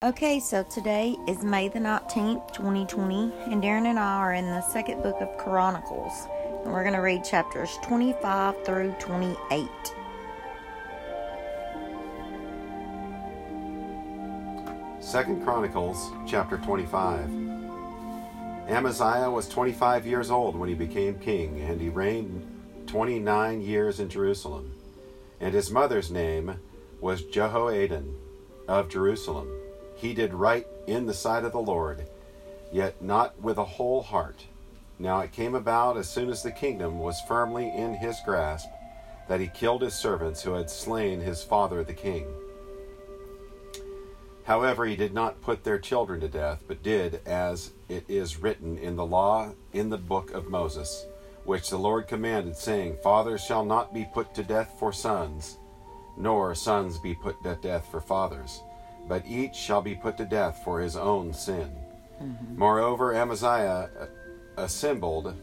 Okay, so today is May the 19th, 2020, and Darren and I are in the second book of Chronicles, and we're going to read chapters 25 through 28. Second Chronicles chapter 25. Amaziah was 25 years old when he became king, and he reigned 29 years in Jerusalem. And his mother's name was Jehoaddan of Jerusalem. He did right in the sight of the Lord, yet not with a whole heart. Now it came about as soon as the kingdom was firmly in his grasp that he killed his servants who had slain his father the king. However, he did not put their children to death, but did as it is written in the law in the book of Moses, which the Lord commanded, saying, Fathers shall not be put to death for sons, nor sons be put to death for fathers but each shall be put to death for his own sin. Mm-hmm. Moreover, Amaziah assembled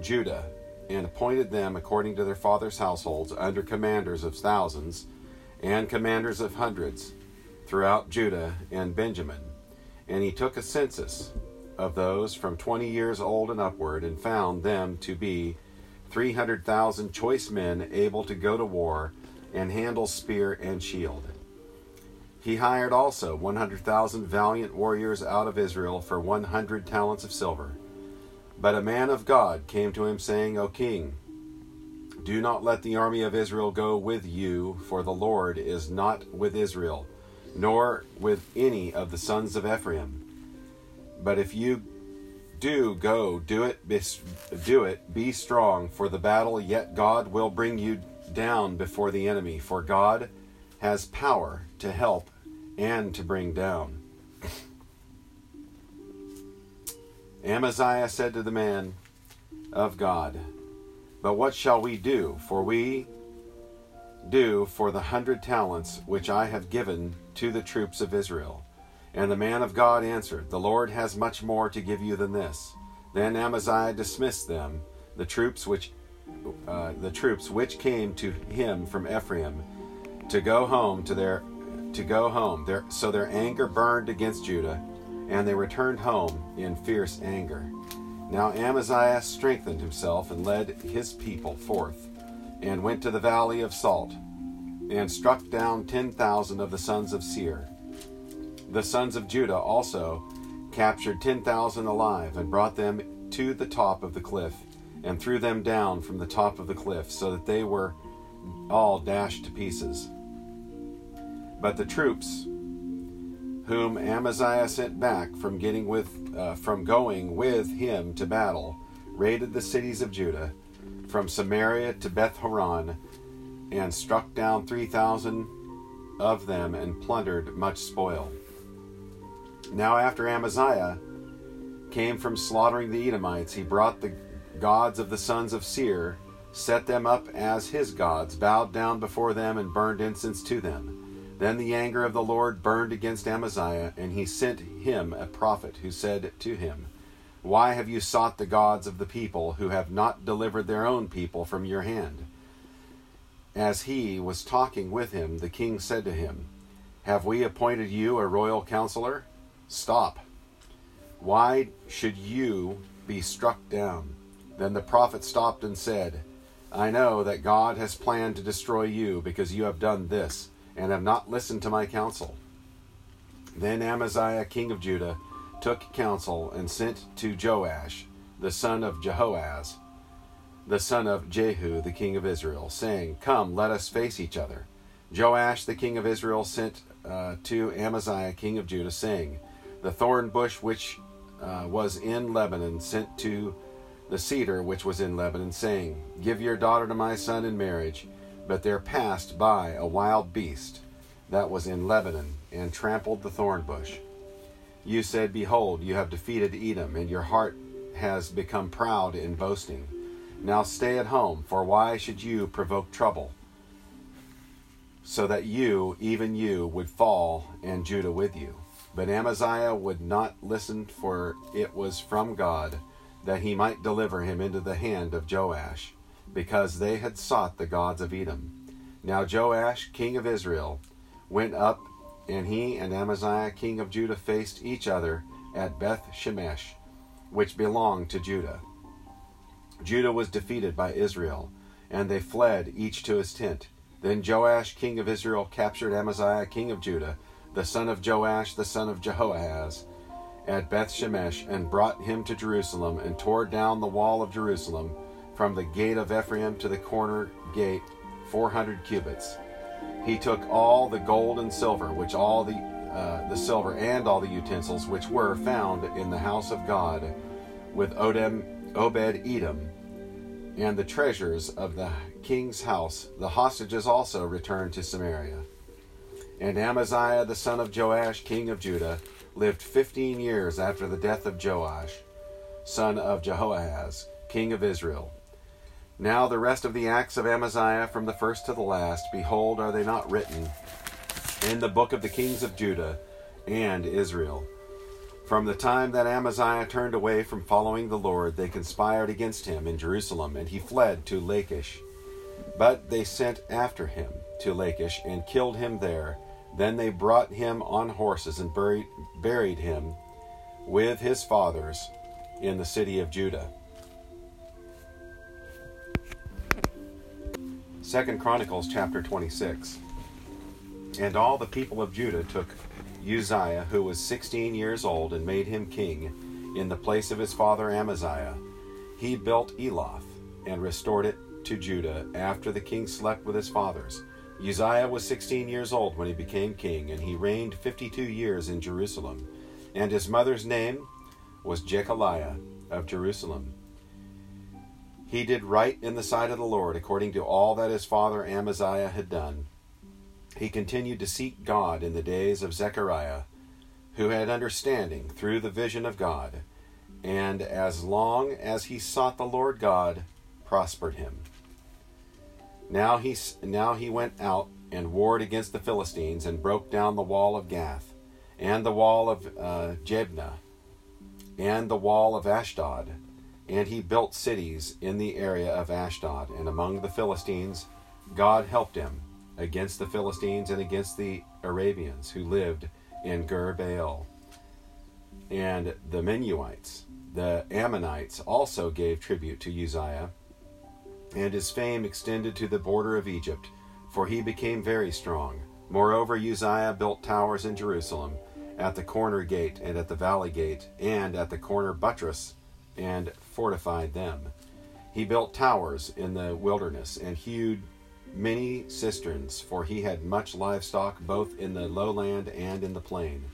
Judah and appointed them according to their fathers' households under commanders of thousands and commanders of hundreds throughout Judah and Benjamin. And he took a census of those from twenty years old and upward, and found them to be three hundred thousand choice men able to go to war and handle spear and shield. He hired also 100,000 valiant warriors out of Israel for 100 talents of silver. But a man of God came to him, saying, O king, do not let the army of Israel go with you, for the Lord is not with Israel, nor with any of the sons of Ephraim. But if you do go, do it, be, do it, be strong for the battle, yet God will bring you down before the enemy, for God has power to help and to bring down. Amaziah said to the man of God, But what shall we do? For we do for the hundred talents which I have given to the troops of Israel. And the man of God answered, The Lord has much more to give you than this. Then Amaziah dismissed them, the troops which uh, the troops which came to him from Ephraim, to go home to their to go home. Their, so their anger burned against Judah, and they returned home in fierce anger. Now Amaziah strengthened himself and led his people forth, and went to the valley of Salt, and struck down ten thousand of the sons of Seir. The sons of Judah also captured ten thousand alive, and brought them to the top of the cliff, and threw them down from the top of the cliff, so that they were all dashed to pieces. But the troops whom Amaziah sent back from getting with uh, from going with him to battle raided the cities of Judah from Samaria to Beth Horon and struck down 3,000 of them and plundered much spoil. Now, after Amaziah came from slaughtering the Edomites, he brought the gods of the sons of Seir, set them up as his gods, bowed down before them, and burned incense to them. Then the anger of the Lord burned against Amaziah, and he sent him a prophet who said to him, Why have you sought the gods of the people who have not delivered their own people from your hand? As he was talking with him, the king said to him, Have we appointed you a royal counselor? Stop. Why should you be struck down? Then the prophet stopped and said, I know that God has planned to destroy you because you have done this and have not listened to my counsel. Then Amaziah, king of Judah, took counsel and sent to Joash, the son of Jehoaz, the son of Jehu, the king of Israel, saying, Come, let us face each other. Joash, the king of Israel, sent uh, to Amaziah, king of Judah, saying, The thorn bush which uh, was in Lebanon sent to the cedar which was in Lebanon, saying, Give your daughter to my son in marriage. But there passed by a wild beast that was in Lebanon and trampled the thorn bush. You said, Behold, you have defeated Edom, and your heart has become proud in boasting. Now stay at home, for why should you provoke trouble? So that you, even you, would fall, and Judah with you. But Amaziah would not listen, for it was from God that he might deliver him into the hand of Joash because they had sought the gods of Edom. Now Joash, king of Israel, went up and he and Amaziah king of Judah faced each other at Beth Shemesh, which belonged to Judah. Judah was defeated by Israel, and they fled each to his tent. Then Joash king of Israel captured Amaziah king of Judah, the son of Joash the son of Jehoahaz, at Beth Shemesh, and brought him to Jerusalem, and tore down the wall of Jerusalem from the gate of Ephraim to the corner gate, four hundred cubits. He took all the gold and silver, which all the uh, the silver and all the utensils which were found in the house of God, with Odem, Obed Edom, and the treasures of the king's house. The hostages also returned to Samaria. And Amaziah the son of Joash, king of Judah, lived fifteen years after the death of Joash, son of Jehoahaz, king of Israel. Now the rest of the acts of Amaziah from the first to the last, behold, are they not written in the book of the kings of Judah and Israel? From the time that Amaziah turned away from following the Lord, they conspired against him in Jerusalem, and he fled to Lachish. But they sent after him to Lachish and killed him there. Then they brought him on horses and buried, buried him with his fathers in the city of Judah. Second Chronicles chapter 26. And all the people of Judah took Uzziah, who was sixteen years old, and made him king in the place of his father Amaziah. He built Eloth and restored it to Judah after the king slept with his fathers. Uzziah was sixteen years old when he became king, and he reigned fifty two years in Jerusalem. And his mother's name was Jechaliah of Jerusalem. He did right in the sight of the Lord, according to all that his father Amaziah had done. He continued to seek God in the days of Zechariah, who had understanding through the vision of God, and as long as he sought the Lord God, prospered him. Now he, now he went out and warred against the Philistines and broke down the wall of Gath, and the wall of uh, Jabneh, and the wall of Ashdod and he built cities in the area of Ashdod. And among the Philistines, God helped him against the Philistines and against the Arabians who lived in Gur Baal. And the Meunites, the Ammonites, also gave tribute to Uzziah, and his fame extended to the border of Egypt, for he became very strong. Moreover, Uzziah built towers in Jerusalem, at the corner gate, and at the valley gate, and at the corner buttress and fortified them. He built towers in the wilderness and hewed many cisterns, for he had much livestock both in the lowland and in the plain.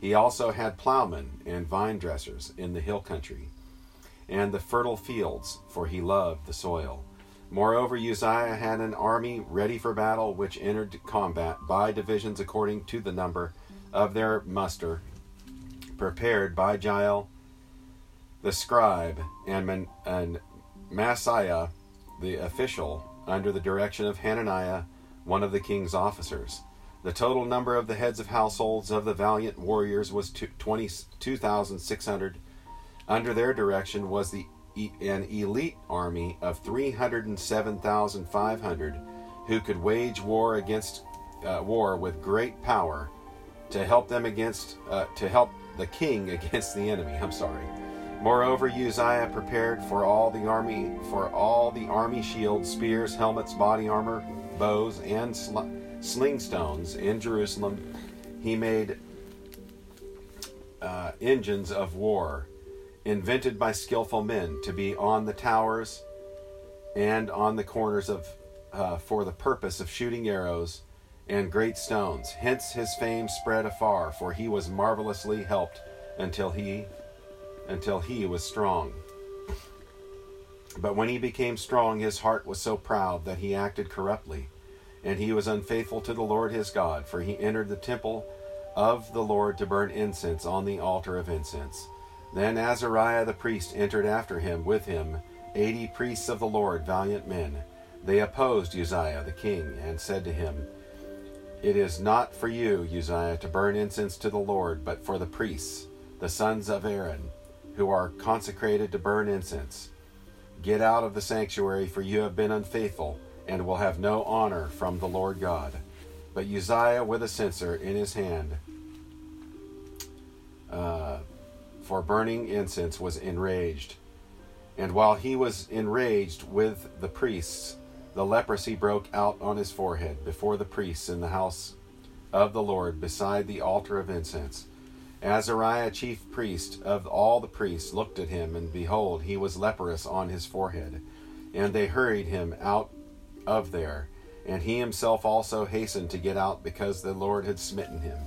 He also had plowmen and vine dressers in the hill country, and the fertile fields, for he loved the soil. Moreover, Uzziah had an army ready for battle, which entered combat by divisions according to the number of their muster, prepared by Jeiel the scribe, and, Man- and Maaseiah, the official, under the direction of Hananiah, one of the king's officers. The total number of the heads of households of the valiant warriors was 22,600. Under their direction was the an elite army of 307,500 who could wage war against uh, war with great power to help them against uh, to help the king against the enemy. I'm sorry. Moreover, Uzziah prepared for all the army for all the army shields, spears, helmets, body armor, bows, and sl- sling stones in Jerusalem. He made uh, engines of war, invented by skillful men, to be on the towers and on the corners of uh, for the purpose of shooting arrows and great stones. Hence his fame spread afar, for he was marvelously helped until he until he was strong. But when he became strong, his heart was so proud that he acted corruptly, and he was unfaithful to the Lord his God, for he entered the temple of the Lord to burn incense on the altar of incense. Then Azariah the priest entered after him with him, eighty priests of the Lord, valiant men. They opposed Uzziah the king, and said to him, It is not for you, Uzziah, to burn incense to the Lord, but for the priests, the sons of Aaron who are consecrated to burn incense. Get out of the sanctuary, for you have been unfaithful, and will have no honor from the Lord God. But Uzziah, with a censer in his hand uh, for burning incense, was enraged. And while he was enraged with the priests, the leprosy broke out on his forehead before the priests in the house of the Lord beside the altar of incense. Azariah, chief priest of all the priests, looked at him, and behold, he was leprous on his forehead. And they hurried him out of there. And he himself also hastened to get out because the Lord had smitten him.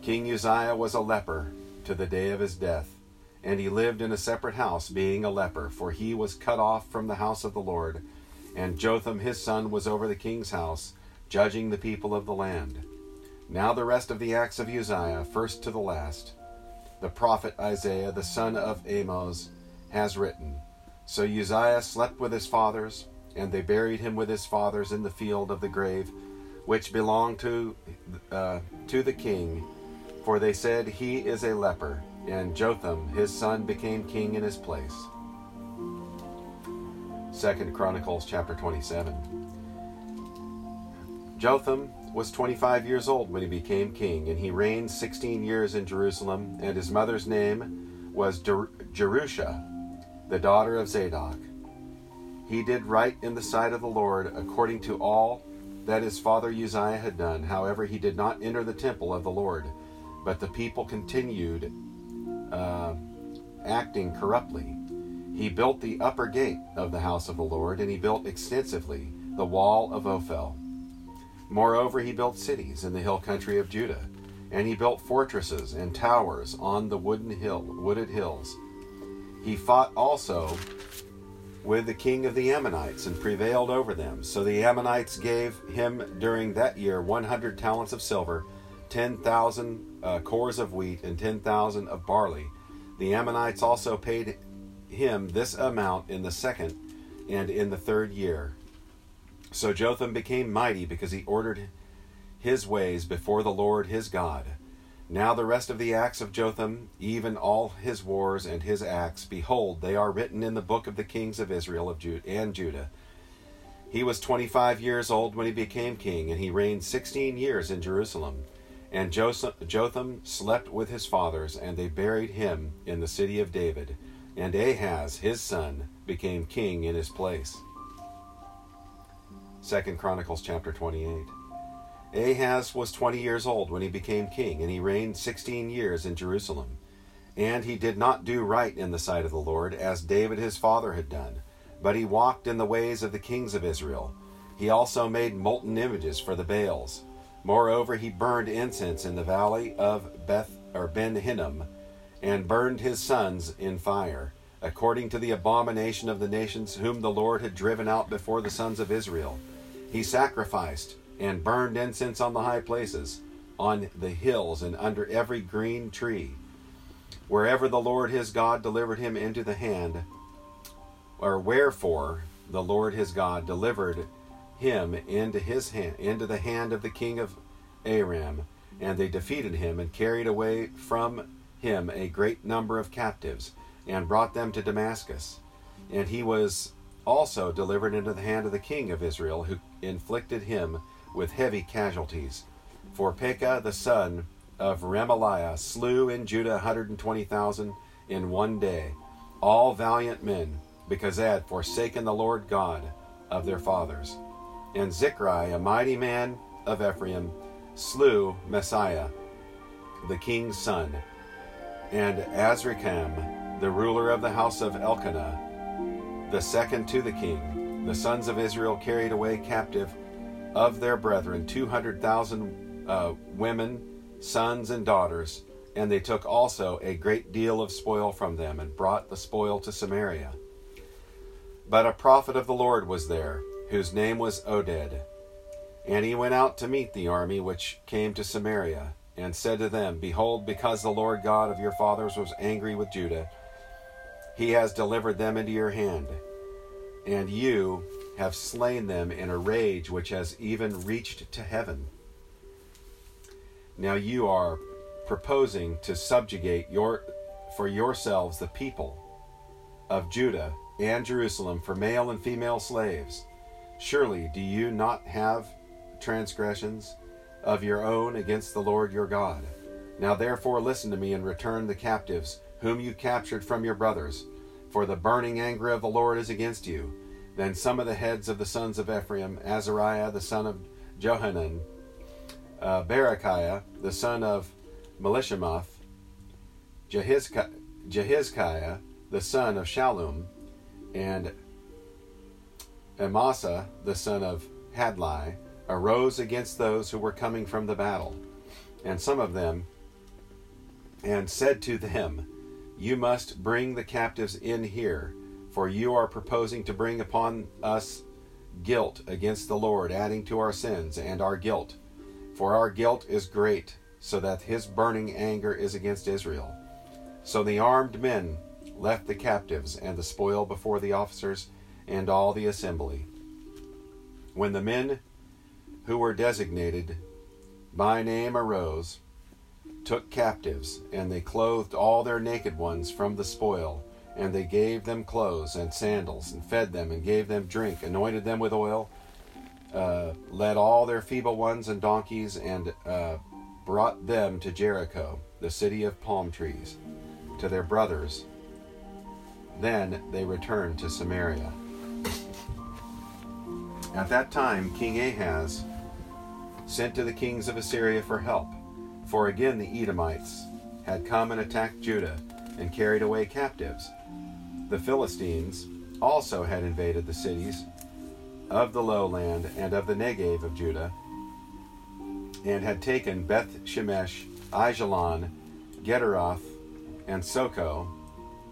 King Uzziah was a leper to the day of his death, and he lived in a separate house, being a leper, for he was cut off from the house of the Lord. And Jotham his son was over the king's house, judging the people of the land. Now the rest of the acts of Uzziah, first to the last, the prophet Isaiah, the son of Amoz, has written. So Uzziah slept with his fathers, and they buried him with his fathers in the field of the grave, which belonged to uh, to the king. For they said, He is a leper. And Jotham, his son, became king in his place. Second Chronicles chapter 27. Jotham was 25 years old when he became king, and he reigned 16 years in Jerusalem, and his mother's name was Jer- Jerusha, the daughter of Zadok. He did right in the sight of the Lord according to all that his father Uzziah had done. However, he did not enter the temple of the Lord, but the people continued uh, acting corruptly. He built the upper gate of the house of the Lord, and he built extensively the wall of Ophel. Moreover, he built cities in the hill country of Judah, and he built fortresses and towers on the wooden hill, wooded hills. He fought also with the king of the Ammonites and prevailed over them. So the Ammonites gave him during that year 100 talents of silver, 10,000 uh, kors of wheat, and 10,000 of barley. The Ammonites also paid him this amount in the second and in the third year. So Jotham became mighty because he ordered his ways before the Lord his God. Now the rest of the acts of Jotham, even all his wars and his acts, behold, they are written in the book of the kings of Israel of Judah and Judah. He was twenty five years old when he became king, and he reigned sixteen years in Jerusalem. And Jotham slept with his fathers, and they buried him in the city of David. And Ahaz, his son, became king in his place. Second Chronicles chapter 28. Ahaz was 20 years old when he became king, and he reigned 16 years in Jerusalem. And he did not do right in the sight of the Lord, as David his father had done, but he walked in the ways of the kings of Israel. He also made molten images for the Baals. Moreover, he burned incense in the valley of Beth or Ben Hinnom, and burned his sons in fire, according to the abomination of the nations whom the Lord had driven out before the sons of Israel. He sacrificed and burned incense on the high places, on the hills, and under every green tree. Wherever the Lord his God delivered him into the hand, or wherefore the Lord his God delivered him into his hand, into the hand of the king of Aram, and they defeated him and carried away from him a great number of captives, and brought them to Damascus. And he was also delivered into the hand of the king of Israel, who inflicted him with heavy casualties. For Pekah the son of Remaliah slew in Judah 120,000 in one day, all valiant men, because they had forsaken the Lord God of their fathers. And Zichri, a mighty man of Ephraim, slew Maaseiah, the king's son, and Azrikam, the ruler of the house of Elkanah, the second to the king, the sons of Israel carried away captive of their brethren 200,000 uh, women, sons, and daughters, and they took also a great deal of spoil from them, and brought the spoil to Samaria. But a prophet of the Lord was there, whose name was Oded. And he went out to meet the army which came to Samaria, and said to them, Behold, because the Lord God of your fathers was angry with Judah, he has delivered them into your hand, and you have slain them in a rage which has even reached to heaven. Now you are proposing to subjugate your for yourselves the people of Judah and Jerusalem for male and female slaves. Surely do you not have transgressions of your own against the Lord your God. Now therefore listen to me and return the captives whom you captured from your brothers, for the burning anger of the Lord is against you. Then some of the heads of the sons of Ephraim, Azariah the son of Johanan, uh, the son of Melishamoth, Jehizkiah the son of Shallum, and Amasa the son of Hadlai, arose against those who were coming from the battle. And some of them, and said to them, You must bring the captives in here, for you are proposing to bring upon us guilt against the Lord, adding to our sins and our guilt. For our guilt is great, so that his burning anger is against Israel. So the armed men left the captives and the spoil before the officers and all the assembly. When the men who were designated by name arose, took captives, and they clothed all their naked ones from the spoil, and they gave them clothes and sandals, and fed them, and gave them drink, anointed them with oil, uh, led all their feeble ones and donkeys, and uh, brought them to Jericho, the city of palm trees, to their brothers. Then they returned to Samaria. At that time, King Ahaz sent to the kings of Assyria for help, for again the Edomites had come and attacked Judah and carried away captives. The Philistines also had invaded the cities of the lowland and of the Negev of Judah, and had taken Beth Shemesh, Ajalon, Gederoth, and Soko,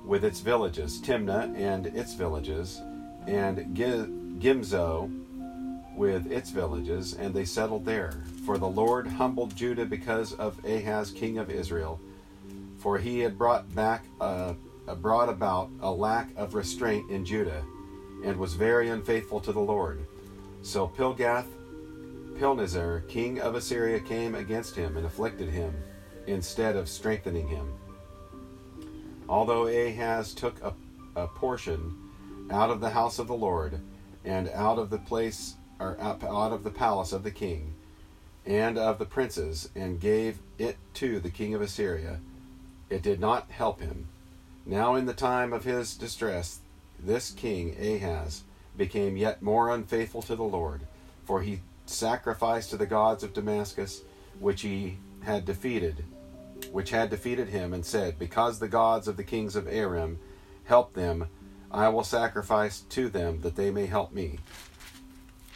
with its villages, Timnah and its villages, and Gimzo with its villages, and they settled there. For the Lord humbled Judah because of Ahaz, king of Israel, for he had brought back a, a brought about a lack of restraint in Judah, and was very unfaithful to the Lord. So Pilgath Pilnezer, king of Assyria, came against him and afflicted him, instead of strengthening him. Although Ahaz took a, a portion out of the house of the Lord, and out of the place or out of the palace of the king and of the princes, and gave it to the king of Assyria, it did not help him. Now, in the time of his distress, this king Ahaz became yet more unfaithful to the Lord, for he sacrificed to the gods of Damascus, which he had defeated, which had defeated him, and said, Because the gods of the kings of Aram help them, I will sacrifice to them that they may help me.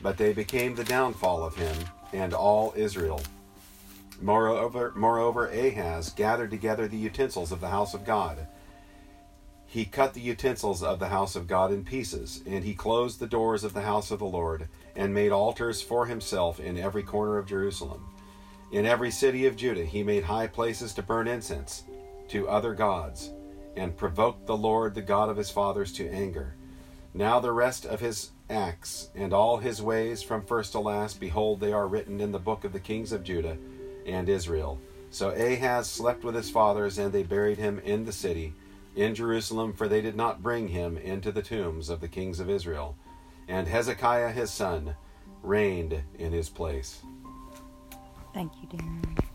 But they became the downfall of him and all Israel. Moreover, moreover, Ahaz gathered together the utensils of the house of God. He cut the utensils of the house of God in pieces, and he closed the doors of the house of the Lord, and made altars for himself in every corner of Jerusalem. In every city of Judah he made high places to burn incense to other gods, and provoked the Lord, the God of his fathers, to anger. Now the rest of his acts and all his ways from first to last, behold, they are written in the book of the kings of Judah and Israel. So Ahaz slept with his fathers, and they buried him in the city, in Jerusalem, for they did not bring him into the tombs of the kings of Israel. And Hezekiah his son reigned in his place. Thank you, Darren.